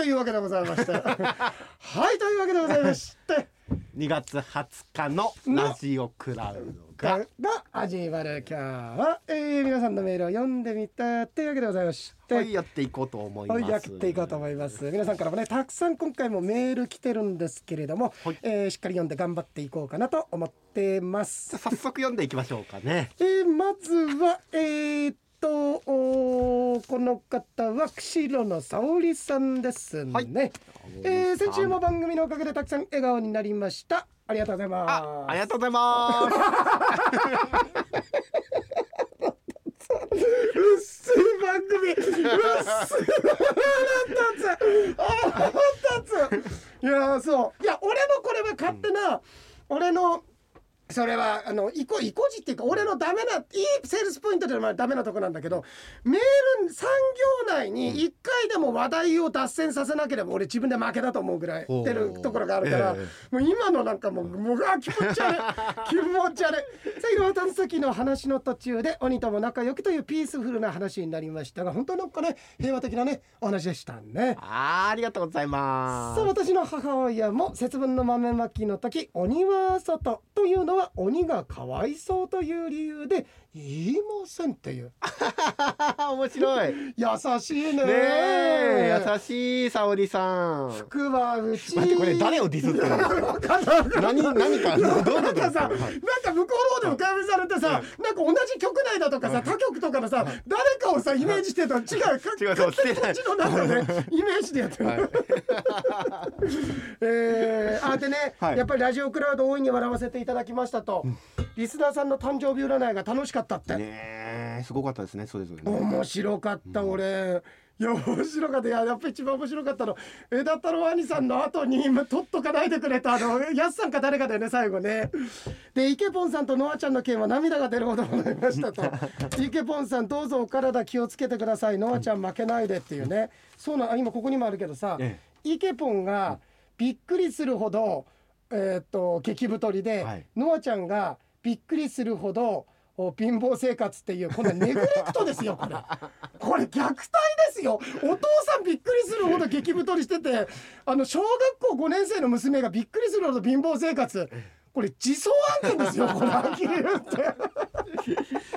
というわけでございまして。はいというわけでございまして。2月20日のラジオクラウドが。がが始まる今日は、えー、皆さんのメールを読んでみたというわけでございまして、はいやっていこうと思います。はい、やっていこうと思います。皆さんからもね、たくさん今回もメール来てるんですけれども、はい。えーしっかり読んで頑張っていこうかなと思ってます。早速読んでいきましょうかね。えーまずは、えーっと、この方は釧路の沙織さんですね。はい。えー先週も番組のおかげでたくさん笑顔になりました。ありがとうございます。あありがとうございます。うっすい番組。うっすい腹立つ。腹立つ。いやーそう。いや俺のこれは勝手な、俺のそれはあの意固意固地っていうか俺のダメないいセールスポイントではダメなとこなんだけどメール産業内に1回でも話題を脱線させなければ俺自分で負けだと思うぐらい出るところがあるから、えもう今のなんかもうもうあ気持ち悪い。気持ち悪い。最後は探査機の話の途中で鬼とも仲良くというピースフルな話になりましたが本当になんかね平和的なねお話でしたね。あーありがとうございます。そう私の母親も節分の豆まきの時鬼は外というのは鬼がかわいそうという理由で言いませんっていう。面白い。優しいね。ねえ。優しい沙織さん。服はうち待ってこれ誰をディスってる何何かどういうことなんかなんか向こうの方でも会話されてさ、なんか同じ局内だとかさ、他局とかのさ、誰かをさ、イメージしてると違う、違うそうしてないこっちの中で、イメージでやってる。はい。えー、あでね、はい。やっぱりラジオクラウド大いに笑わせていただきましたと、リスナーさんの誕生日占いが楽しかったって、ねえすごかったですねそれぞれね。面白かった、俺。いや面白かった。いややっぱ一番面白かったの枝太郎兄さんの後に今取っとかないでくれたあのやすさんか誰かだよね最後ね。でイケポンさんとノアちゃんの件は涙が出るほどございましたと。イケポンさんどうぞお体気をつけてください。ノアちゃん負けないでっていうね。そうな今ここにもあるけどさ、えイケポンがびっくりするほど、えーっと激太りで、はい。ノアちゃんがびっくりするほどお貧乏生活っていうこのネグレクトですよこれ。これ虐待ですよ。お父さんびっくりするほど激太りしててあの小学校5年生の娘がびっくりするほど貧乏生活。これ自走案件ですよ これはっきり言って。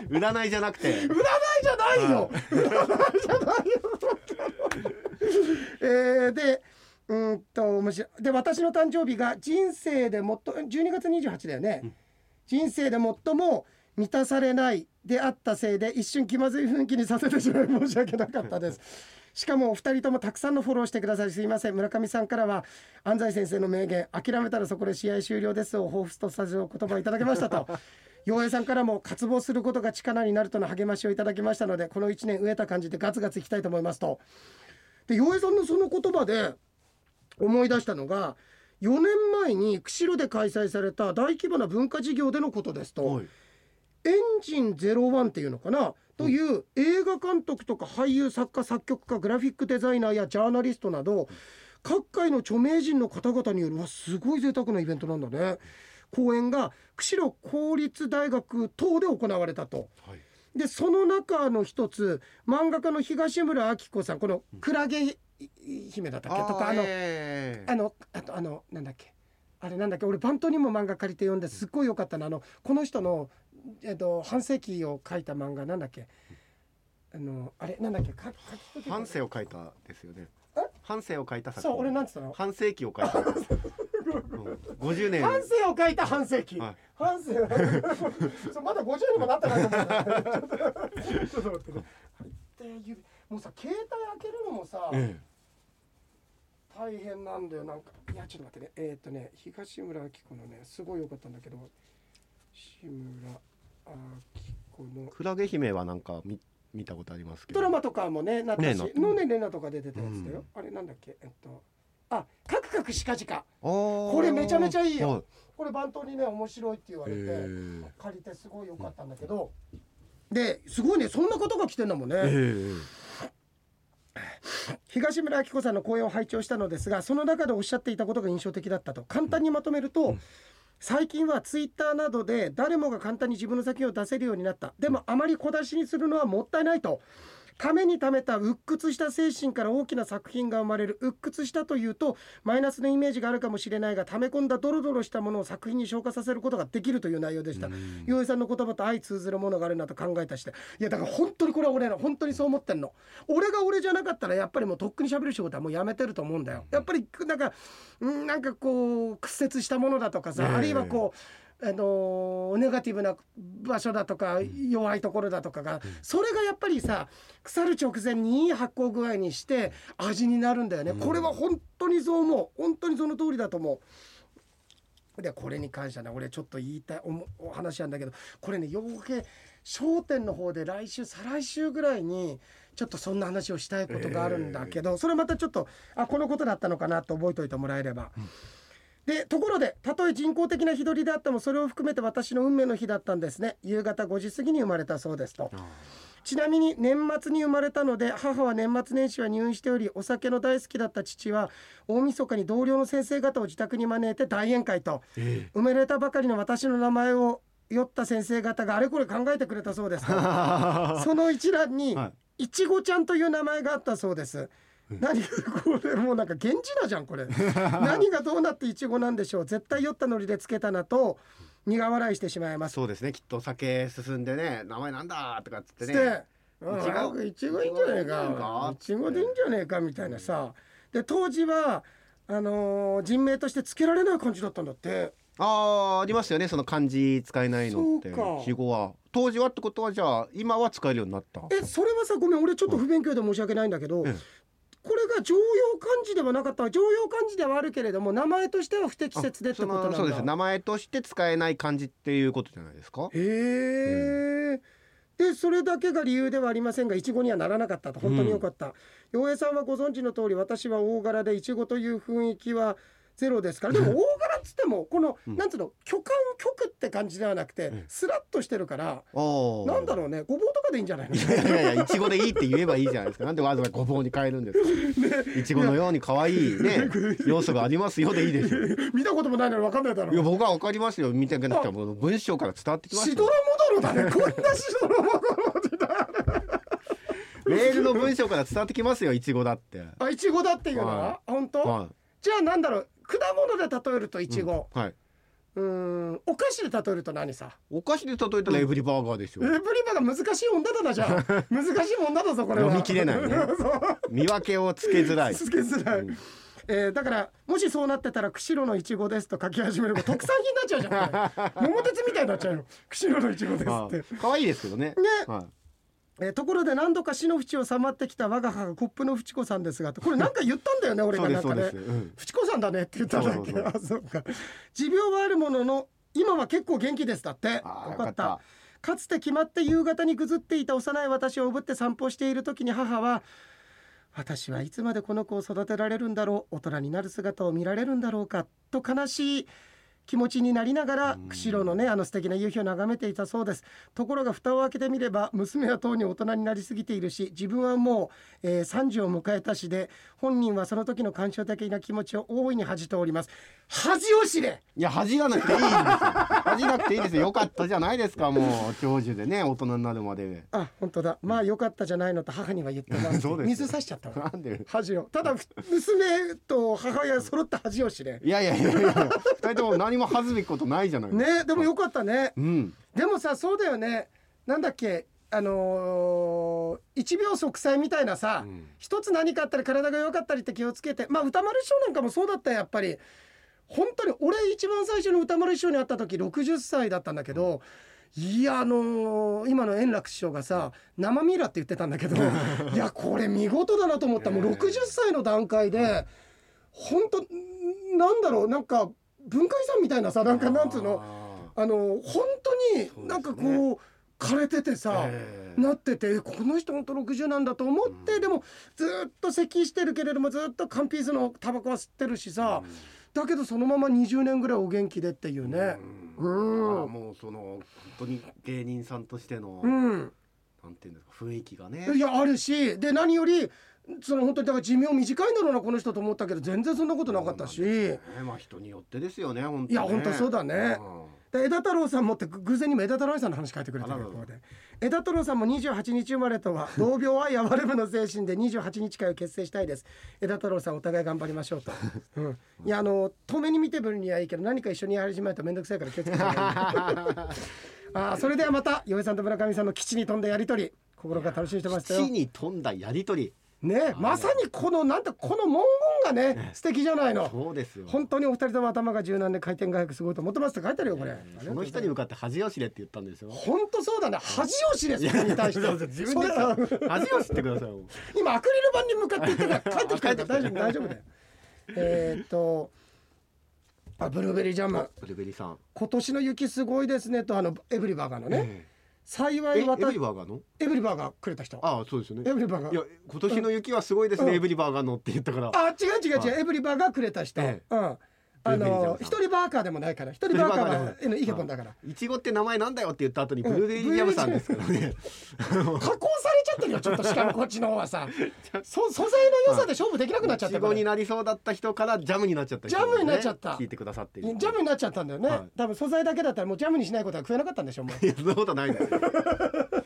占いじゃなくて。占いじゃないよ。占いじゃないよ。えー、でうーんと面白い。で私の誕生日が人生で最も12月28だよね、人生で最も満たされないであったせいで一瞬気まずい雰囲気にさせてしまい申し訳なかったです。しかもお二人ともたくさんのフォローしてくださりすいません。村上さんからは安西先生の名言諦めたらそこで試合終了ですを彷彿とさせるお言葉をいただきましたと。陽平さんからも渇望することが力になるとの励ましをいただきましたのでこの1年飢えた感じでガツガツいきたいと思いますと。で陽平さんのその言葉で思い出したのが4年前に釧路で開催された大規模な文化事業でのことですと、はいエンジン01っていうのかな？という映画監督とか俳優作家作曲家グラフィックデザイナーやジャーナリストなど各界の著名人の方々によるわすごい贅沢なイベントなんだね。公演が釧路公立大学等で行われたと。はい。でその中の一つ漫画家の東村明子さんこの「クラゲ姫」だったっけ？とかあのえあのあとあのなんだっけ？あれなんだっけ？俺バントにも漫画借りて読んですっごい良かったの。あのこの人の、えっと、半世紀を書いた漫画なんだっけ？あのあれなんだっけ？か書き半生を書いたですよね。え？半生を書いた作そう俺なんつったの？半世紀を書いた。うん。50年。半世を書いた半世紀、はい。半世 そうまだ50にもなってないと思うちょっと待って。ねもうさ携帯開けるのもさ、え大変なんだよ。なんかいやちょっと待ってね。えーっ、とね東村明子のねすごい良かったんだけど。志村明子の。えクラゲ姫はなんか見見たことありますけど。ドラマとかもねなったしねなってるのねれなとか出てたやつだよ、うん。あれなんだっけ？えっと。あカクカクしかじか。ここれめちゃめちゃいいよ。はい。これ番頭にね面白いって言われて、借りてすごい良かったんだけど、ですごいねそんなことが来てんだもんね、え東村明子さんの講演を拝聴したのですがその中でおっしゃっていたことが印象的だったと。簡単にまとめると、最近はツイッターなどで誰もが簡単に自分の作品を出せるようになった。でもあまり小出しにするのはもったいないと亀に溜めた鬱屈した精神から大きな作品が生まれる。鬱屈したというとマイナスのイメージがあるかもしれないが溜め込んだドロドロしたものを作品に消化させることができるという内容でした。洋平さんの言葉と相通ずるものがあるなと考えたして。いやだから本当にこれは俺の本当にそう思ってんの。俺が俺じゃなかったらやっぱりもうとっくに喋る仕事はもうやめてると思うんだよ。やっぱりなんかうんなんかこう屈折したものだとかさ、ええ。あるいはこうあのーネガティブな場所だとか弱いところだとかが、それがやっぱりさ腐る直前にいい発酵具合にして味になるんだよね、これは本当にそう思う。本当にその通りだと思う。でこれに関してはね俺ちょっと言いたいおもお話なんだけどこれね余計商店の方で来週再来週ぐらいにちょっとそんな話をしたいことがあるんだけど、それまたちょっとあこのことだったのかなと覚えておいてもらえれば。でところでたとえ人工的な日取りであってもそれを含めて私の運命の日だったんですね。夕方5時過ぎに生まれたそうですと。ちなみに年末に生まれたので母は年末年始は入院しておりお酒の大好きだった父は大晦日に同僚の先生方を自宅に招いて大宴会と。え生まれたばかりの私の名前を酔った先生方があれこれ考えてくれたそうですと。その一覧にはい。ちごちゃんという名前があったそうです。何これもうなんか源氏名じゃんこれ。何がどうなっていちごなんでしょう。絶対酔ったノリでつけたなと苦笑いしてしまいます。そうですねきっと酒進んでね名前なんだとかっつってで、ねうんいちごいちごいいんじゃねえか。か？いちごでいいんじゃねえかみたいなさ。で当時はあのー人名としてつけられない感じだったんだって。あーありますよねその漢字使えないのって。そうか。死語は。当時はってことはじゃあ今は使えるようになった？えそれはさごめん俺ちょっと不勉強で申し訳ないんだけど、うんこれが常用漢字ではなかった常用漢字ではあるけれども名前としては不適切でってそことなんだ。のそうです。名前として使えない漢字っていうことじゃないですか？へえ、でそれだけが理由ではありませんがいちごにはならなかったと。本当によかった。洋平、さんはご存知の通り私は大柄でいちごという雰囲気はゼロですか？ら でも大柄っつってもこの、うん。なんつうの巨漢極って感じではなくて、ん。スラッとしてるからおー。なんだろうねごぼうとかでいいんじゃないの？いやいやいやいちごでいいって言えばいいじゃないですか。なんでわざわざごぼうに変えるんですか？いちごのように可愛いね要素がありますよでいいでしょ見たこともないのに分かんないだろ。いや僕はわかりますよ。見てなくても文章から伝わってきますよ。しどろもどろだねこんなしどろもどろだメールの文章から伝わってきますよいちごだって。あいちごだっていうのは、は本当、はじゃあなんだろう果物で例えるといいちご、うんはい。うん。お菓子で例えると何さ？お菓子で例えたらエブリバーガーですよ。エブリバが難しい女だなじゃあ。難しい女だぞこれは。読み切れないね。見分けをつけづらい。つけづらい、うん。えーだからもしそうなってたら釧路のいちごですと書き始めれば 特産品になっちゃうじゃん桃鉄みたいになっちゃうよ。釧路のいちごですあって。可愛いですけどね。ね。はいえーところで何度か死の淵をさまってきた我が母コップの淵子さんですがこれなんか言ったんだよね俺がなんかね。そう子さんだねって言ったんだっけあそうか。持病はあるものの今は結構元気ですだって。よかった。よかつて決まって夕方にぐずっていた幼い私をおぶって散歩している時に母は私はいつまでこの子を育てられるんだろう大人になる姿を見られるんだろうかと悲しい気持ちになりながらうん。釧路のねあの素敵な夕日を眺めていたそうです。ところが蓋を開けてみれば娘はとうに大人になりすぎているし自分はもう、えー30を迎えたしで本人はその時の感傷的な気持ちを大いに恥じております。恥を知れ！いや恥じらなくていいんですよ。恥じなくていいですよ。よかったじゃないですかもう長寿でね大人になるまで。あ本当だ。まあ良かったじゃないのと母には言ってま す水差しちゃったわ。なんで？恥を。ただ娘と母親揃った恥を知れ。いやいやいやいや二人とも何も恥ずべきことないじゃないですか。ねでもよかったね。うん。でもさそうだよね。なんだっけ？あのー一秒息災みたいなさ、うん。一つ何かあったり体が弱かったりって気をつけて。まあ歌丸師匠なんかもそうだったよやっぱり。本当に俺一番最初の歌丸師匠に会った時60歳だったんだけど、いやあのー今の円楽師匠がさ生ミイラって言ってたんだけど いやこれ見事だなと思った。もうええ60歳の段階で本当なんだろうなんか文化遺産みたいなさなんかなんつうのああの本当になんかこう枯れててーさ、ええ。なっててこの人本当60なんだと思って、うん。でもずっと咳してるけれどもずっと缶ピースのタバコは吸ってるしさ、だけどそのまま20年ぐらいお元気でっていうね。うん。うん。もうその本当に芸人さんとしての、うん、なんていうんですか雰囲気がね。いやあるしで何よりその本当にだから寿命短いんだろうなこの人と思ったけど全然そんなことなかったし、ねまあ人によってですよね本当いや本当そうだね。うん。で枝太郎さんもってぐ偶然にも枝太郎愛さんの話書いてくれてるよあららここで枝太郎さんも28日生まれとは同病愛哀れむの精神で28日会を結成したいです。枝太郎さんお互い頑張りましょうと、うん、いやあの遠目に見てぶるにはいいけど何か一緒にやり始めると面倒くさいから気をつけて あーそれではまた洋江さんと村上さんの基地に飛んだやりとり心が楽しみにしてましたよ地に飛んだやりとりねまさにこのなんてこの文言がね素敵じゃないの。そうですよ。本当にお二人とも頭が柔軟で回転が速くすごいと思ってますって書いてあるよこれ。その人に向かって恥吉れって言ったんですよ。本当そうだね。恥を知れそれに対して。自分で恥を知ってくださいよ今アクリル板に向かって言ったから帰ってきたから。大丈夫大丈夫だよ。えーっとあブルーベリージャム。ブルベリーさん。今年の雪すごいですねとあのエブリバーガーのね幸い私ブリバーガーの？エブリバーガーくれた人。ああそうですよね。エブリバーガーいや今年の雪はすごいですね、うん。エブリバーガーのって言ったから。あ違う違う違う、エブリバーガーくれた人、え。うんあの一人バーカーでもないから一人バーカーはイケポンだから。いちごって名前なんだよって言った後にうん。ブルーベリージャムさんですからね、加工されちゃってるよちょっとしかもこっちの方はさ。そ素材の良さで勝負できなくなっちゃっいちごになりそうだった人からジャムになっちゃった人ジャムになっちゃった。聞いてくださってジャムになっちゃったんだよね、はい。多分素材だけだったらもうジャムにしないことは食えなかったんでしょうもういやそんなことないですよ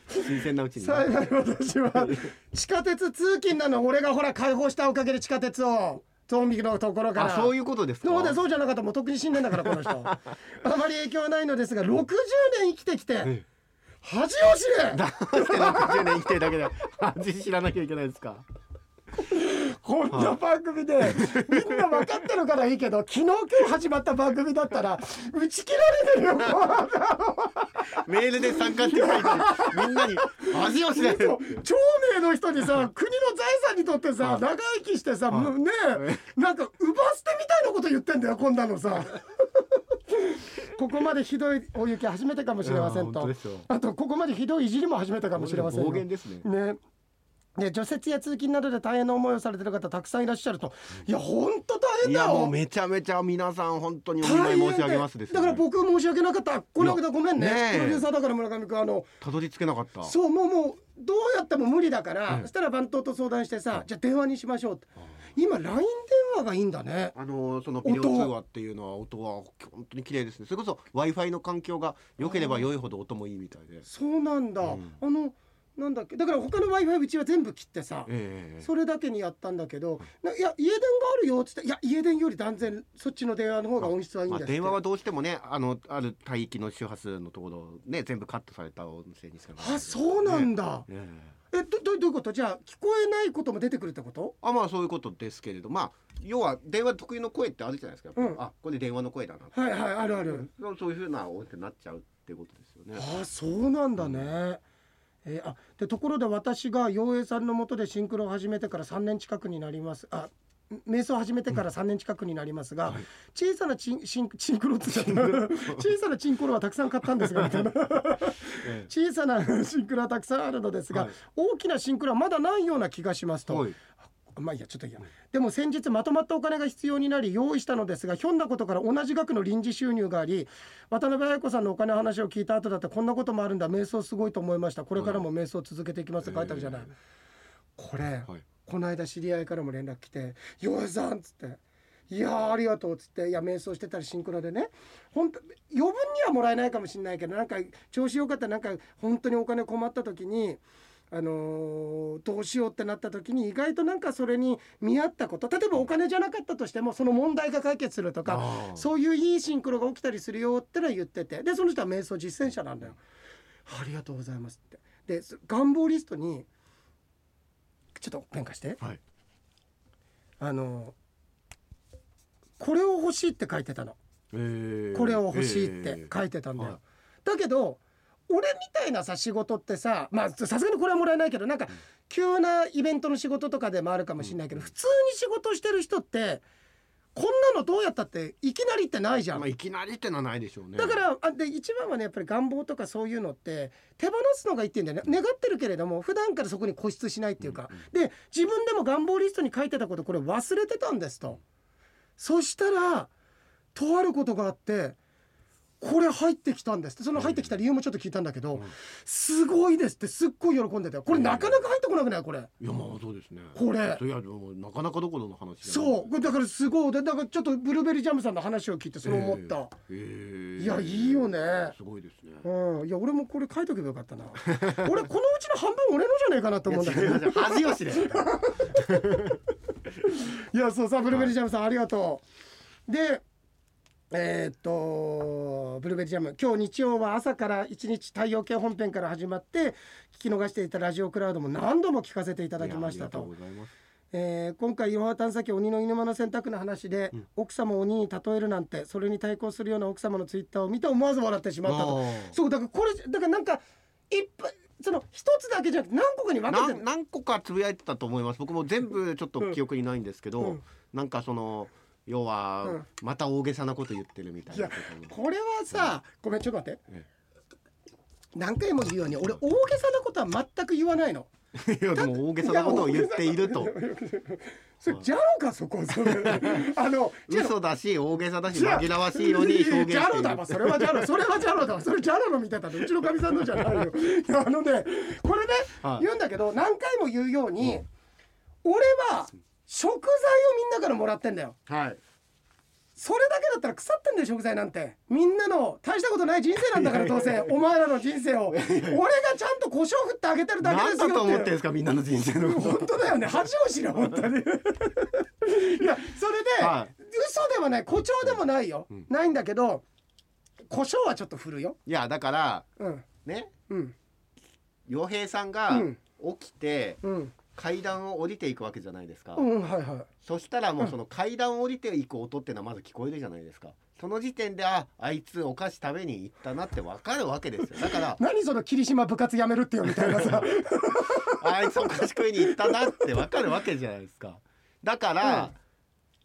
新鮮なうちにね、幸い私は地下鉄通勤なの。俺がほら開放したおかげで地下鉄をゾンビのところからあそういうことですか？そうだそうじゃなかった。らもうとっくに死んでんだからこの人。あまり影響はないのですが60年生きてきてえ恥を知れ。どうして60年生きてるだけで味知らなきゃいけないですか？こんな番組でみんな分かってるからいいけど昨日今日始まった番組だったら打ち切られてるよ。メールで参加してくれたりみんなに味を知れ。そう長命の人にさ国の財産にとってさはい。長生きしてさねなんか奪捨てみたいなこと言ってんだよこんなのさ。ここまでひどい大雪初めてかもしれませんと。あとここまでひどいいじりも初めてかもしれませんねねで除雪や通勤などで大変な思いをされてる方たくさんいらっしゃると。いやほんと大変だよ。いやもうめちゃめちゃ皆さん本当にお見舞い申し上げますですよ、ね、だから僕申し訳なかった。この間ごめんね。ねえ。プロデューサーだから村上君あのたどり着けなかった。そうもうもうどうやっても無理だから、うんそしたら番頭と相談してさ、じゃあ電話にしましょうって。今 LINE 電話がいいんだね。あのそのビデオ通話っていうのは音は本当に綺麗ですね。それこそ w i f i の環境が良ければ良いほど音もいいみたいで。そうなんだ、うん。あのなんだっけ？だから他の w i f i うちは全部切ってさ、ええそれだけにやったんだけど、ないや家電があるよっつっていや家電より断然そっちの電話の方が音質はいいんまあ、電話はどうしてもねあのある帯域の周波数のところをね全部カットされた音声にしかなあそうなんだ、ね。ええ。どどどういうこと？じゃあ聞こえないことも出てくるってこと？あまあそういうことですけれどまあ要は電話特有の声ってあるじゃないですか、うん。あこれ電話の声だな。はいはいあるある、そういうふうな音声になっちゃうっていうことですよね。あそうなんだね。えーあでところで私が陽平さんのもとでシンクロを始めてから3年近くになります。あ瞑想を始めてから3年近くになりますが、はい。小さなチンチンチンクロって言っちゃった。小さなチンコロはたくさん買ったんですがみたいな。え小さなシンクロはたくさんあるのですが、はい。大きなシンクロはまだないような気がしますと。えはいまあいいやちょっといいや。でも先日まとまったお金が必要になり用意したのですがひょんなことから同じ額の臨時収入があり渡辺彩子さんのお金の話を聞いた後だってこんなこともあるんだ。瞑想すごいと思いました。これからも瞑想続けていきますって書いてあるじゃない、これ、はい。この間知り合いからも連絡来て「洋平さん」っつって「いやーありがとう」っつって。いや瞑想してたりシンクロでね。本当余分にはもらえないかもしれないけどなんか調子よかったらなんか本当にお金困った時に。あのーどうしようってなった時に意外となんかそれに見合ったこと例えばお金じゃなかったとしてもその問題が解決するとかそういういいシンクロが起きたりするよってのは言っててでその人は瞑想実践者なんだよ。ありがとうございますって。でそ願望リストにちょっとペン貸して。はいあのこれを欲しいって書いてたの。ええこれを欲しいって書いてたんだよ。はいだけど俺みたいなさ仕事ってさまあさすがにこれはもらえないけどなんか急なイベントの仕事とかでもあるかもしれないけど、普通に仕事してる人ってこんなのどうやったっていきなりってないじゃん。まあ、いきなりってのはないでしょうね。だからあで一番はねやっぱり願望とかそういうのって手放すのがいいって言うんだよね。願ってるけれども普段からそこに固執しないっていうか、で自分でも願望リストに書いてたことこれ忘れてたんですと、そしたらとあることがあってこれ入ってきたんですって。その入ってきた理由もちょっと聞いたんだけど、すごいですってすっごい喜んでたよこれなかなか入ってこなくない？これ。いやまあそうですね。これ。いやでもなかなかどころの話そう。だからすごい。でだからちょっとブルーベリージャムさんの話を聞いてそれ思った、へえ。いやいいよね。すごいですね。うん。いや俺もこれ書いとけばよかったな。俺このうちの半分俺のじゃねえかなと思うんだけど。恥吉でいや そうさブルーベリージャムさんありがとう。でえーっとブルーベリージャム。今日日曜は朝から一日太陽系本編から始まって聞き逃していたラジオクラウドも何度も聞かせていただきましたと。えー今回いろは探査機鬼の犬間の選択の話で、奥様を鬼に例えるなんてそれに対抗するような奥様のツイッターを見て思わず笑ってしまったと。そうだからこれだからなんかいっぱいその一つだけじゃなくて何個かに分けてる何何個かつぶやいてたと思います。僕も全部ちょっと記憶にないんですけど、うん。なんかその要は、うん。また大げさなこと言ってるみたいなこれはさ、ごめんちょっと待って。え何回も言うように俺大げさなことは全く言わないの。いやでも大げさなことを言っていると。それジャロかそこそれ。あの嘘だし大げさだし紛らわしいように表現ジャロだわそれはジャロそれはジャロだわそれジャロの見てたのうちのかみさんのじゃないよ。いやあのねこれね、はい。言うんだけど何回も言うように、俺は食材をみんなからもらってんだよ。はい。それだけだったら腐ってんだよ食材なんて。みんなの大したことない人生なんだからどうせ。お前らの人生を。俺がちゃんと胡椒振ってあげてるだけですよ何だと思ってんですかみんなの人生のこと。本当だよね。恥を知れ本当に。いやそれで、は嘘ではない。誇張でもないよ、ん。ないんだけど胡椒はちょっと振るよ。いやだからうん。ね。うん。洋平さんがうん。起きてうん階段を降りていくわけじゃないですか、うんはいはい。そしたらもうその階段を降りていく音っていうのはまず聞こえるじゃないですか。その時点でああいつお菓子食べに行ったなってわかるわけですよ。だから何その霧島部活やめるってよみたいなさ。あいつお菓子食いに行ったなってわかるわけじゃないですか。だから、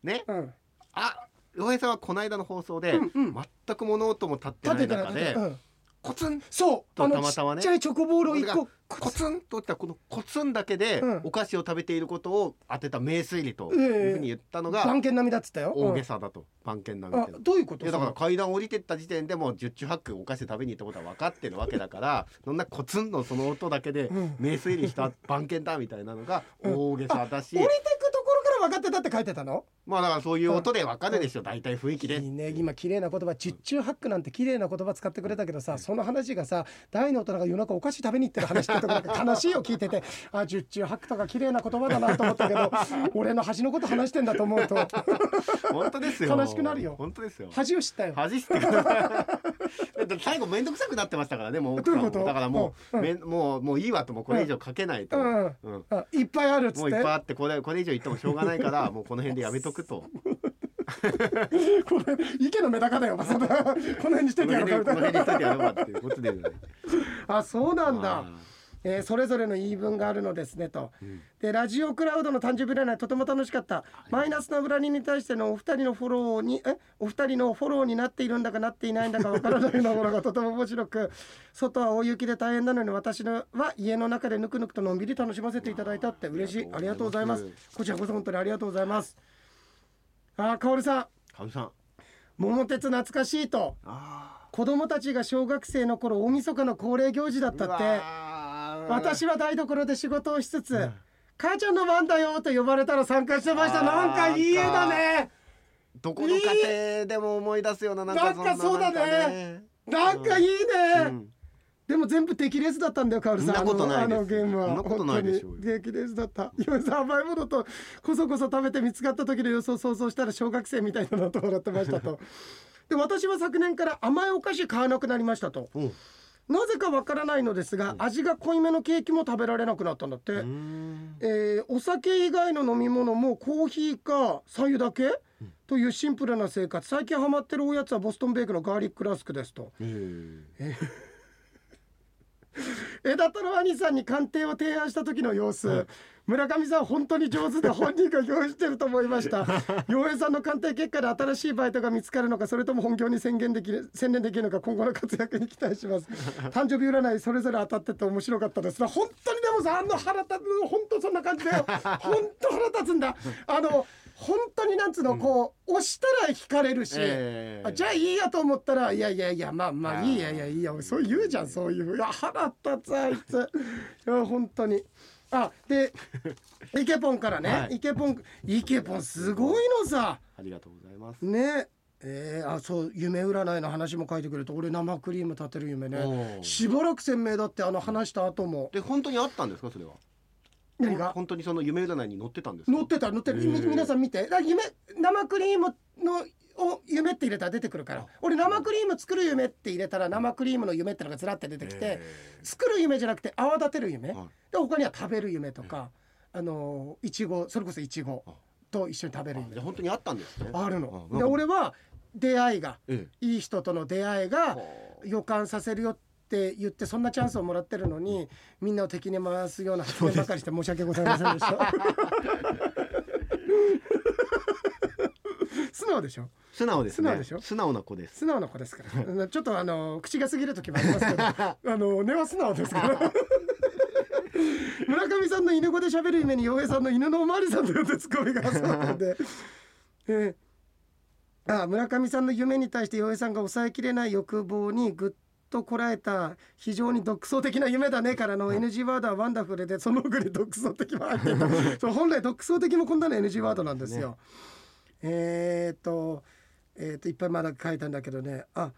ねうん。あ洋平さんはこの間の放送で、うんうん。全く物音も立ってないい中で、立ててコツン。そう。とあのたまたまね。ちっちゃいチョコボールを一個コツン。とったこのコツンだけで、うん。お菓子を食べていることを当てた名推理とええいうふうに言ったのが番犬並みだっつったよ。大げさだと、番犬並みあってどういうこと？いやだから階段降りてった時点でもう十中八九お菓子食べに行ったことは分かってるわけだからそんなコツンのその音だけでうん。名推理した番犬だみたいなのが大げさだし、降りてくところから分かってたって書いてたの？まあだからそういう音で分かるでしょ大体雰囲気で。いいね。今綺麗な言葉十中八九なんて綺麗な言葉使ってくれたけどさその話がさ大の大人が夜中お菓子食べに行ってる話ってところが悲しいよ聞いててあ十中八九とか綺麗な言葉だなと思ったけど 俺の恥のこと話してんだと思うと。本当ですよ。悲しくなるよ。本当ですよ。恥を知ったよ。恥してくださいだって最後面倒くさくなってましたからねもうどういうこと？だからもう,、うん。めんもうもういいわともうこれ以上かけないと、うん。いっぱいあるっつって。もういっぱいあってこれこれ以上言ってもしょうがないからもうこの辺でやめとくと。これ池のメダカだよまさこの辺にしてこてやるかの辺でこの辺にしといてやろうかっていうことで、ね、あそうなんだ。あえーそれぞれの言い分があるのですねと、でラジオクラウドの誕生日占いとても楽しかった、マイナスな占いに対してのお二人のフォローにえ？お二人のフォローになっているんだかなっていないんだかわからないようなものがとても面白く外は大雪で大変なのに私のは家の中でぬくぬくとのんびり楽しませていただいたって嬉しい。ありがとうございます。こちらこそ本当にありがとうございますあーかおるさん。かみさん。桃鉄懐かしいと。あ子供たちが小学生の頃大晦日の恒例行事だったって。私は台所で仕事をしつつ、母ちゃんの番だよと呼ばれたら参加してました。なんかいい絵だね。どこの家庭でも思い出すようななんかそうだね。なんかなんかいいね、うんでも全部敵レースだったんだよカオルさん。そんなことないですあのあのゲームは。そんなことないでしょうよ本当に。敵レースだった。今さ甘いものとこそこそ食べて見つかった時の様子を想像したら小学生みたいだなと笑ってましたと。で私は昨年から甘いお菓子買わなくなりましたと。う。んなぜかわからないのですが、味が濃いめのケーキも食べられなくなったんだって、えーお酒以外の飲み物もコーヒーか白湯だけ、というシンプルな生活。最近ハマってるおやつはボストンベークのガーリックラスクですと。うん 枝太郎兄さんに鑑定を提案した時の様子、うん村上さん本当に上手で本人が用意してると思いました。洋平さんの鑑定結果で新しいバイトが見つかるのかそれとも本業に宣言できる専念できるのか今後の活躍に期待します。誕生日占いそれぞれ当たってて面白かったです。本当にでもさあの腹立つ本当そんな感じだよ。本当腹立つんだ。あの本当になんつうの、うん。こう押したら引かれるし、ええ。あじゃあいいやと思ったらいやいやいやまあまあいいやいやいいやそう言うじゃんそういういや腹立つあいつ。いや本当に。あで イケポンからね、はい。イケポンイケポンすごいのさ。ありがとうございます。ね。えー、あそう夢占いの話も書いてくれて俺生クリーム立てる夢ね。しばらく鮮明だってあの話した後も。で本当にあったんですかそれは？何が本当にその夢占いに載ってたんですか？乗ってた乗ってる。皆さん見て。だから夢生クリームのを夢って入れたら出てくるから。あ俺生クリーム作る夢って入れたら生クリームの夢ってのがずらって出てきてえ作る夢じゃなくて泡立てる夢。えはい。で他には食べる夢とかあのいちごそれこそいちごあ。と一緒に食べる夢。あ本当にあったんですね。あるの。あで俺は出会いがえいい人との出会いえが予感させるよって言ってそんなチャンスをもらってるのにみんなを敵に回すような発言ばかりして申し訳ございませんでした。素直でしょ？素直ですね。素直でしょ？素直な子です。素直な子ですから。ちょっとあの口が過ぎる時もありますけど あの根は素直ですから。村上さんの犬語で喋る夢に洋平さんの犬のおまわりさんのようでツッコミが挟まってんで、えーあ村上さんの夢に対して洋平さんが抑えきれない欲望にぐっとこらえた非常に独創的な夢だねからの NG ワードはワンダフルでその奥に独創的も入ってた そう本来独創的もこんなの NG ワードなんですよ。えーっとえーっといっぱいまだ書いたんだけどね。あ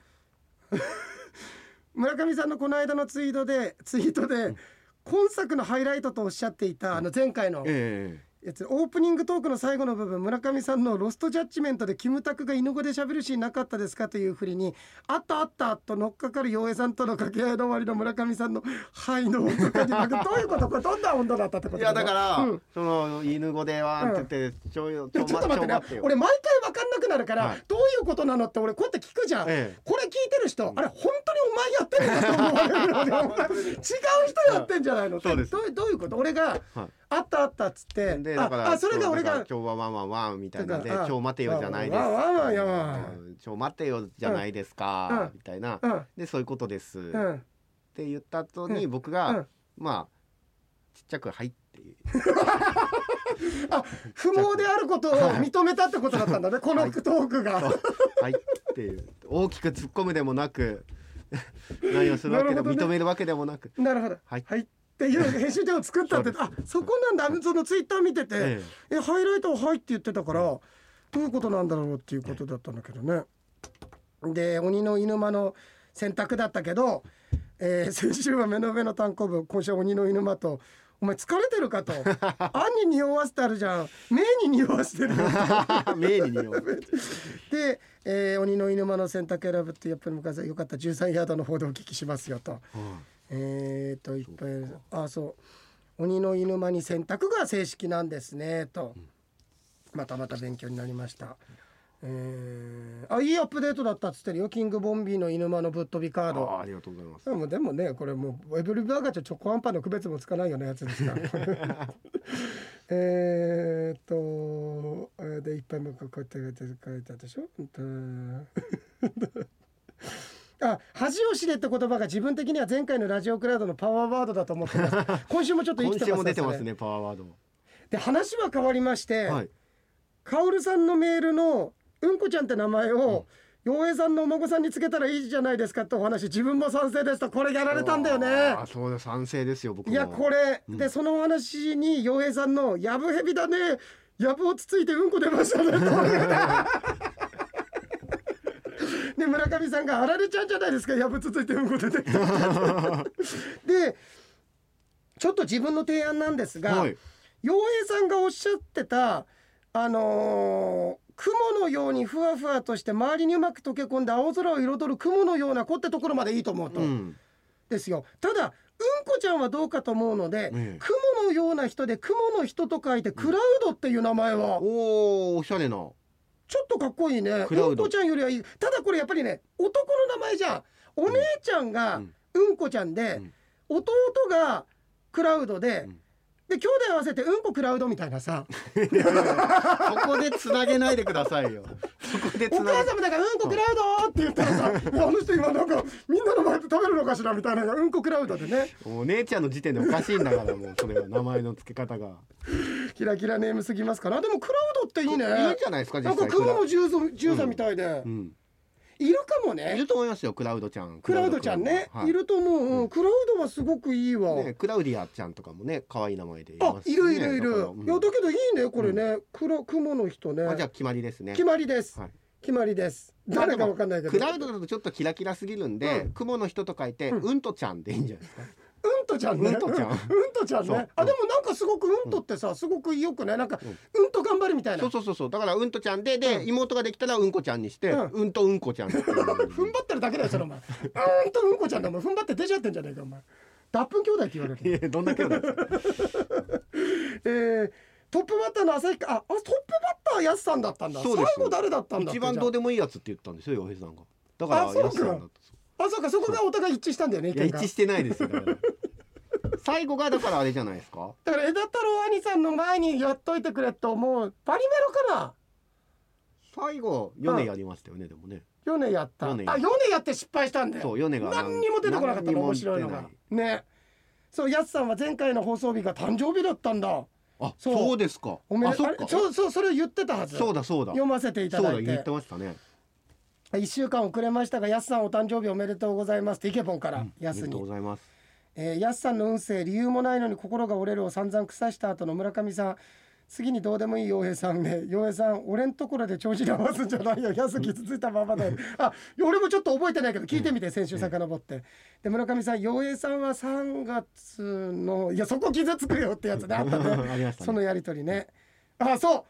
村上さんのこの間のツイートでツイートで、今作のハイライトとおっしゃっていたあの前回のえやつオープニングトークの最後の部分村上さんのロストジャッジメントでキムタクが犬語で喋るシーンなかったですかというふりにあったあったと乗っかかる洋平さんとの掛け合いの終わりの村上さんの「はい」の音とか どういうことこれどんな温度だったってことえいやだから、うん。その犬語でわーんって言って、ちょいでもちょっと待ってねよ。俺毎回分かんなくなるから、はい。どういうことなのって俺こうやって聞くじゃん、ええ。これ聞いてる人、あれ本当にお前やってるのかと思われるので 違う人やってんじゃないのそうです。どうどういうこと？俺が、はいあったあったっつってでだからああそれが俺が今日はワンワンワンみたいなでだからあ今日待てよじゃないですワンワンワンようん今日待てよじゃないですか、うん。みたいな、うん。でそういうことです、っうん。て言った後にうん。僕が、うん。まあちっちゃく「はい」っていう。あ不毛であることを認めたってことだったんだねこのトークが、はいっていう。大きく突っ込むでもなく 何をするわけでも、認めるわけでもなく。なるほど。はいっていう編集点を作ったってあそこなんだ。そのツイッター見てて、ええ。ハイライトは「はい」って言ってたからどういうことなんだろうっていうことだったんだけどね。で鬼の犬間の選択だったけど、えー先週は目の上の単行部今週は鬼の犬間と「お前疲れてるか?」と「あんに匂わせてあるじゃん。目に匂わせてる。よ」え名に匂う。で、えー鬼の犬間の選択選ぶってやっぱり昔はよかった。13ヤードの方でお聞きしますよと。えー、といっぱいあそう。鬼の犬間に選択が正式なんですねと、またまた勉強になりました。えー、あいいアップデートだったっつってるよ。キングボンビーの犬間のぶっ飛びカーあド。あありがとうございます。でもでもねこれもうエブリバーガーとチョコアンパンの区別もつかないようなやつですから。えーっとえーでいっぱいもこうやって書いて書いてあったでしょあ恥を知れって言葉が自分的には前回のラジオクラウドのパワーワードだと思ってます。今週もちょっと生きてます今週も出てますねパワーワードで話は変わりまして、はい。カオルさんのメールのうんこちゃんって名前を、洋平さんのお孫さんにつけたらいいじゃないですかってお話自分も賛成ですとこれやられたんだよね。あそうだ賛成ですよ僕も。いやこれ、うん。でそのお話に洋平さんの「やぶへびだねやぶをつついてうんこ出ましたね」とで村上さんが「あられちゃんじゃないですか。やぶつついてうんこ出てきた」でちょっと自分の提案なんですが、はい。洋平さんがおっしゃってたあのー雲のようにふわふわとして周りにうまく溶け込んで青空を彩る雲のような子ってところまでいいと思うと、うん。ですよ。ただうんこちゃんはどうかと思うので、ええ雲のような人で雲の人と書いてクラウドっていう名前は。おおおしゃれなちょっとかっこいいね。うんこちゃんよりはいい。ただこれやっぱりね男の名前じゃん。お姉ちゃんがうん。うんこちゃんで、うん。弟がクラウドで、うんで兄弟合わせてうんこクラウドみたいなさ。そこでつなげないでくださいよ。そこでつおなげ母様だからうんこクラウドって言ったらさあの人今なんかみんなの前で食べるのかしらみたいなうんこクラウドでね。お姉ちゃんの時点でおかしいんだからもうそれは名前の付け方がキラキラネームすぎますかな。でもクラウドっていいね。いいじゃないですかなんか実際雲の十座十座みたいで、うんいるかもいねると思いますよクラウドちゃん。クラウドちゃんね、は。い。い、ると思う、うん。うんクラウドはすごくいいわ、ねクラウディアちゃんとかもね可愛い名前でいあますしね。いるいるいる、うん。いやだけどいいねこれね、クラ雲の人ね。あじゃあ決まりですね。決まりです、はい。決まりです。誰かわかんないけど。クラウドだとちょっとキラキラすぎるんで、うん。雲の人と書いて、ううんん、とちゃんでいいんじゃないですか。うんとちゃんね。うんとちゃん。うんとちゃんね。あでもなんかすごくうんとってさすごくよくねなんかうん。と頑張るみたいな。そうそうそうそう、だからうんとちゃんで、で、うん。妹ができたらうんこちゃんにして、うん。うん、とうんこちゃん。踏ん張ってるだけだよそれお前。うんとうんこちゃんだお前踏ん張って出ちゃってんじゃねえかお前。脱粉兄弟って言われる。いやどんだけなんですか。えートップバッターの旭川ああトップバッターやすさんだったんだ。最後誰だったんだ一番どうでもいいやつって言ったんですよ、洋平さんが。だから、やすさんだった。ああそうかそこがお互い一致したんだよね一致してないですよ。だから 最後がだからあれじゃないですか？だから枝太郎兄さんの前にやっといてくれと思うバリメロかな最後、ヨネやりましたよね、でもね。ヨネやったあヨネヨネやって失敗したんだよそう、ヨネが何にも出てこなかったの面白いのがねそうやすさんは前回の放送日が誕生日だったんだあ、そうですか。おめあ、そっかあれ。そうそうそれを言ってたはずそうだ、そうだ。読ませていたそうだ、だい言っててましたね。1週間遅れましたがやすさんお誕生日おめでとうございます。ってイケボンからやすに。ございます。えー、やすさんの運勢理由もないのに心が折れるを散々腐した後の村上さん。次にどうでもいい洋平さんね洋平さん俺んところで調子に合わすんじゃないよ。やす傷ついたままだよあ俺もちょっと覚えてないけど聞いてみて先週遡って。で村上さん洋平さんは3月のいやそこ傷つくよってやつねあったね ね。そのやりとりね。あそう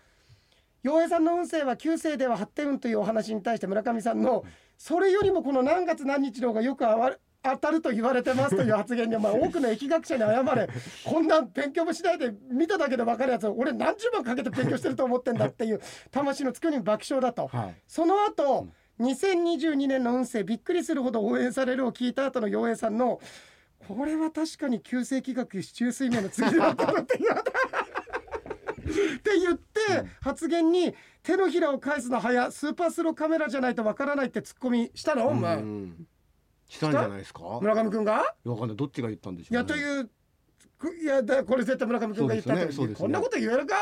洋平さんの運勢は旧世では発展運というお話に対して村上さんのそれよりもこの何月何日の方がよくあわ当たると言われてますという発言に、まあ、多くの疫学者に謝れ こんな勉強もしないで見ただけで分かるやつ俺何十万かけて勉強してると思ってんだっていう魂のつくに爆笑だと。はい。その後、2022年の運勢びっくりするほど応援されるを聞いた後の陽平さんのこれは確かに急性気学市中水面の次だったのって言われたって言って、発言に手のひらを返すの早スーパースローカメラじゃないとわからないってツッコミしたの、お前うんしたんじゃないですか？村上くんが？わかんない。どっちが言ったんでしょう、いやというくいやだこれ絶対村上くんが言ったとね。ね。こんなこと言えるか？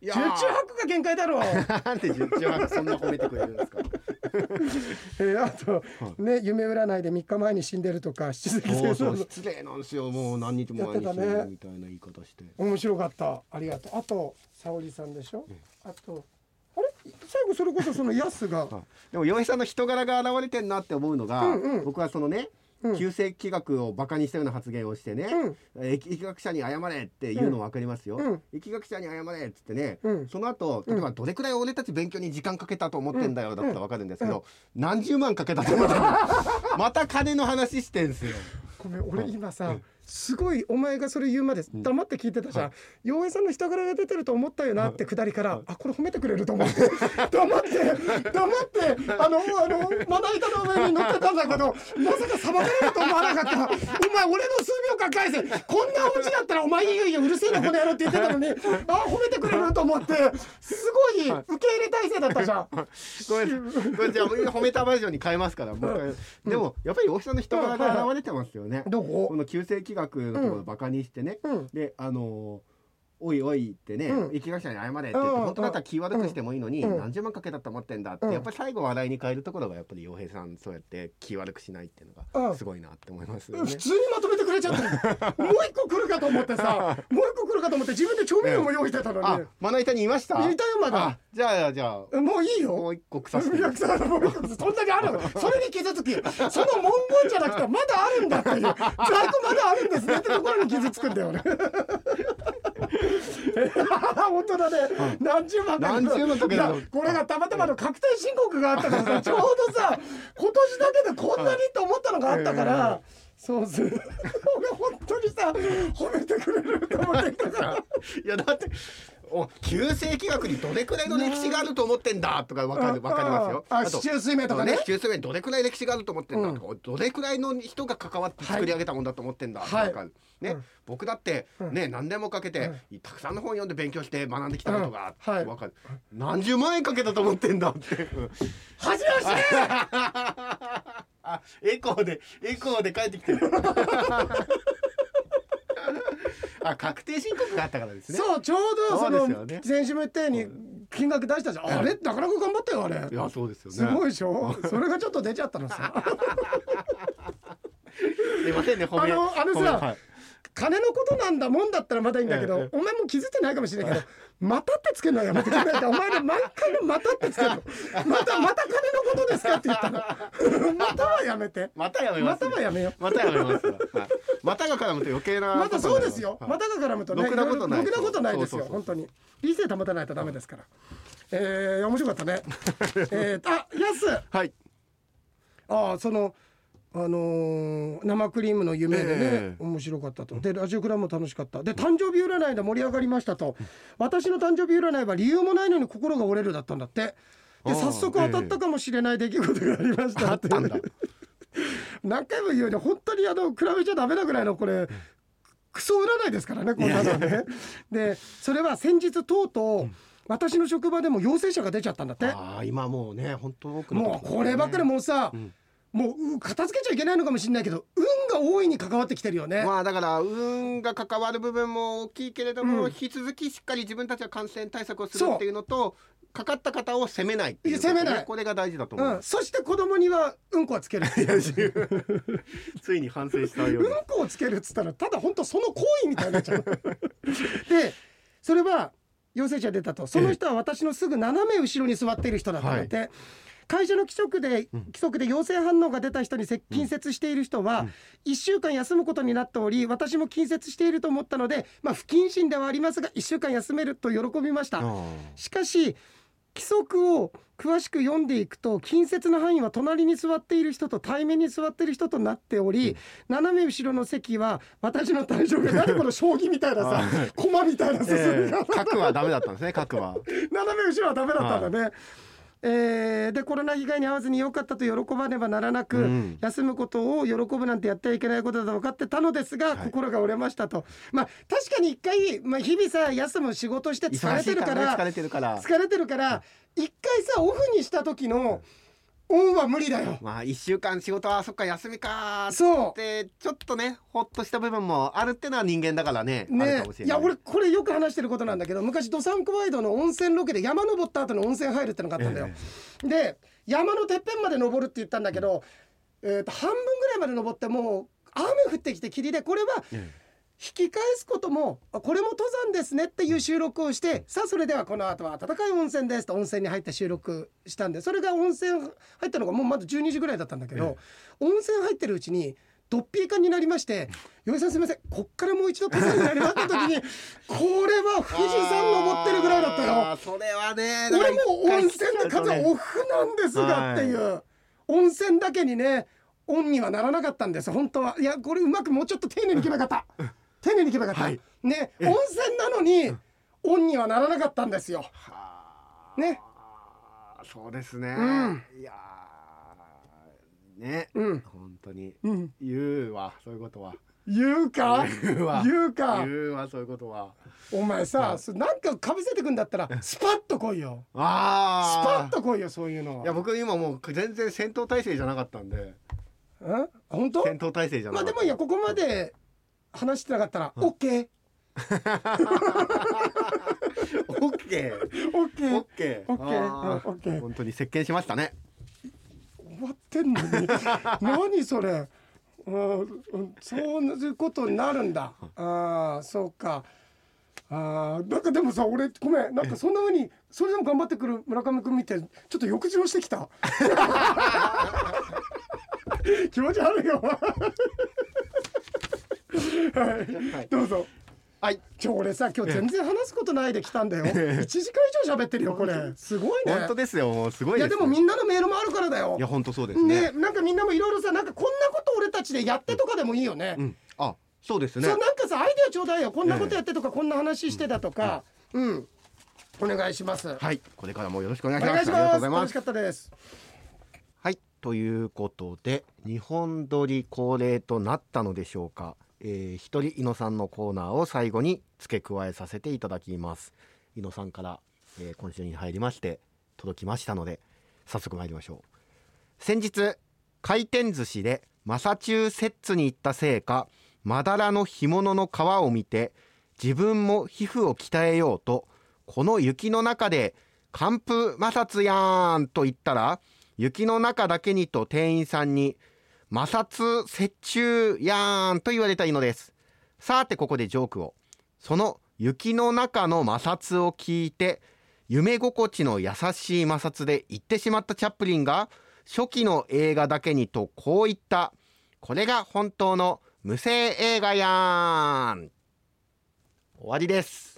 十中八九が限界だろ。うなんで十中八九そんな褒めてくれるんですか。えーあと、ね夢占いで3日前に死んでるとか七石 そう星座そう失礼なんですよ。もう何日も前に死んでるみたいな言い方して。面白かった。ありがとう。あと沙織さんでしょ、あとあれ？最後それこそそのヤスが。はい。でも洋平さんの人柄が現れてんなって思うのが、うんうん。僕はそのね、うん旧世気学をバカにしたような発言をしてね、うん。えー疫学者に謝れっていうの分かりますよ、うん。疫学者に謝れっつってね、うん。その後例えばどれくらい俺たち勉強に時間かけたと思ってんだよだったら分かるんですけど、何十万かけたと思ってまた金の話してんすよ。ごめん俺今さすごいお前がそれ言うまで黙って聞いてたじゃん。洋平さんの人柄が出てると思ったよなってくだりからあこれ褒めてくれると思って 黙って黙ってあのあのまな板の上に乗ってたんだけどまさか裁かれると思わなかった。お前俺の数秒間返せ。こんなオチだったらお前いいよいいようるせえなこの野郎って言ってたのにあ褒めてくれると思ってすごい受け入れ体制だったじゃん。ごめんこれじゃあ褒めたバージョンに変えますから、もうでもやっぱり大木さんの人柄が現れてますよね、どこ？この旧世気学のところをバカにしてね、うん。であのーおいおいってね、うん。疫学者に謝れってうん本当だったら気悪くしてもいいのに、うん。何十万かけたと思ってんだって、うん。やっぱり最後笑いに変えるところがやっぱり洋平さんそうやって気悪くしないっていうのうん。がすごいなって思います。普通にまとめてくれちゃったもう一個来るかと思ってさ もう一個来るかと思って自分で調味料も用意してたのに、あ、まな板にいました？いたよまだ。あじゃあじゃあ。もういいよ。もう一個腐していやそんなにあるの？それに傷つき。その文言じゃなくてまだあるんだっていう。在庫まだあるんですねってところに傷つくんだよね 本当だね、何十万か何十万かけたいやこれがたまたまの確定申告があったからさ ちょうどさ今年だけでこんなにと思ったのがあったから、そうそう。俺本当にさ褒めてくれると思ってたから。いやだってお旧世紀学にどれくらいの歴史があると思ってんだとかわかるわかりますよ。ああと市中水明とかね。ね、旧世にどれくらい歴史があると思ってんだとか、どれくらいの人が関わって作り上げたもんだと思ってんだとか、はい。ね、うん。僕だってね、何年もかけて、たくさんの本読んで勉強して学んできたことがうん。はい。わかる、何十万円かけたと思ってんだって。うん恥を知れあエコーでエコーで帰ってきてる。あ確定申告があったからですね。そうちょうどそのですよね。先週も言ったように金額出したじゃん、あれ？なかなか頑張ったよあれ。いやそうですよね。すごいでしょ？それがちょっと出ちゃったのさ。すいませんね褒めあのあのさはい金のことなんだもんだったらまだいいんだけど、ええお前も気づいてないかもしれないけど「また」ってつけるのはやめてくれないか？お前ら毎回の「また」ってつけるの？またまた金のことですかって言ったの？またはやめてまたやめま、たはやめようまたやめますまたが絡むと余計なまたそうですよ。はいまたが絡むとね、ろくなことないろくなことないですよ。本当に。理性保たないとダメですから。えー、面白かったね。えー、あ、やす。はいああ、その。あのー生クリームの夢でね、ええ。面白かったと。でラジオクラブも楽しかった。で誕生日占いで盛り上がりましたと。私の誕生日占いは理由もないのに心が折れるだったんだって。で早速当たったかもしれない出来事がありましたあったんだ。何回も言うように本当にあの比べちゃダメなぐらいのこれクソ占いですからねこんなのはね。でそれは先日とうとう私の職場でも陽性者が出ちゃったんだって。ああ今もうね本当多くのもうこればっかりもうさ、んもうう片付けちゃいけないのかもしれないけど運が大いに関わってきてるよね。まあだから運が関わる部分も大きいけれども、うん。引き続きしっかり自分たちは感染対策をするっていうのとかかった方を責めないってい責めない。これが大事だと思いうん、そして子供にはうんこはつける。ついに反省したよううんこをつけるっつったらただ本当その行為みたいになっちゃう。でそれは陽性者出たと。その人は私のすぐ斜め後ろに座っている人だったので、会社の規則で規則で陽性反応が出た人に接近接している人は1週間休むことになっており私も近接していると思ったので、まあ、不謹慎ではありますが1週間休めると喜びました。あしかし規則を詳しく読んでいくと近接の範囲は隣に座っている人と対面に座っている人となっており、斜め後ろの席は私の対象が何この将棋みたいなさはい駒みたいな進えみが、え。角はダメだったんですね角は。斜め後ろはダメだったんだね。えーでコロナ被害に遭わずに良かったと喜ばねばならなく、うん。休むことを喜ぶなんてやってはいけないことだと分かってたのですが、はい。心が折れましたと。まあ確かに一回、まあ、日々さ休む仕事して疲れているから疲れてるから。疲れてるから一回さオフにした時のオンは無理だよ。まあ一週間仕事はそっか休みかーっそてちょっとねほっとした部分もあるってのは人間だからね。ね。かもしれない。いや俺これよく話してることなんだけど昔ドサンコワイドの温泉ロケで山登った後の温泉入るってのがあったんだよ、で山のてっぺんまで登るって言ったんだけど、えーと半分ぐらいまで登ってもう雨降ってきて霧でこれはえ引き返すこともあこれも登山ですねっていう収録をしてさあそれではこの後は暖かい温泉ですと温泉に入って収録したんでそれが温泉入ったのがもうまだ12時ぐらいだったんだけど、温泉入ってるうちにドッピー感になりまして「岩井さんすみませんこっからもう一度登山になります」って時に これは富士山登ってるぐらいだったよ。それはね俺もう温泉で数オフなんですがっていう、温泉だけにねオンにはならなかったんです本当は。いやこれうまくもうちょっと丁寧にいけばよかった丁寧にいけばよかった、はい。ね温泉なのにオンにはならなかったんですよ。はね。あそうですね、うん。いやーね、うん。本当に。うん。言うわそういうことは。言うか？言うわ。言うか？言うわそういうことは。お前さ、はい。そなんかかぶせてくんだったらスパッと来いよ。スパあッと来いよそういうのは。いや僕今もう全然戦闘態勢じゃなかったんで。うん本当？戦闘態勢じゃなかった。まあでもいいやここまで話してなかったら、オッケー。オッケー。オッケー。オッケー。オッケー。オッケー。本当に席巻しましたね。終わってんのに。何それ。うんうんそういうことになるんだ。ああそうか。あーなんかでもさ俺ごめん。なんかそんな風にそれでも頑張ってくる村上君見てちょっと抑揚してきた。気持ち悪いよはい。どうぞ。はい。ちょ俺さ今日全然話すことないで来たんだよ。1時間以上喋ってるよこれ。す。ごいね。本当ですよすごいです。いやでもみんなのメールもあるからだよ。いや本当そうですね。ねなんかみんなもいろいろさなんかこんなこと俺たちでやってとかでもいいよね、うん。あそうですね。そうなんかさアイデアちょうだいよ。こんなことやってとか、こんな話してだとか。うん、お願いします、はい。これからもよろしくお願いおします。願いします。ありがとうございます。楽しかったです。はい。ということで日本撮り恒例となったのでしょうか、えー、人井野さんのコーナーを最後に付け加えさせていただきます。井野さんから、えー今週に入りまして届きましたので早速参りましょう。先日回転寿司でマサチューセッツに行ったせいかまだらの干物の皮を見て自分も皮膚を鍛えようとこの雪の中で寒風摩擦やんと言ったら雪の中だけにと店員さんに摩擦折衷やんと言われたいのです。さてここでジョークを。その雪の中の摩擦を聞いて夢心地の優しい摩擦で言ってしまったチャップリンが初期の映画だけにとこう言った。これが本当の無声映画やん。終わりです。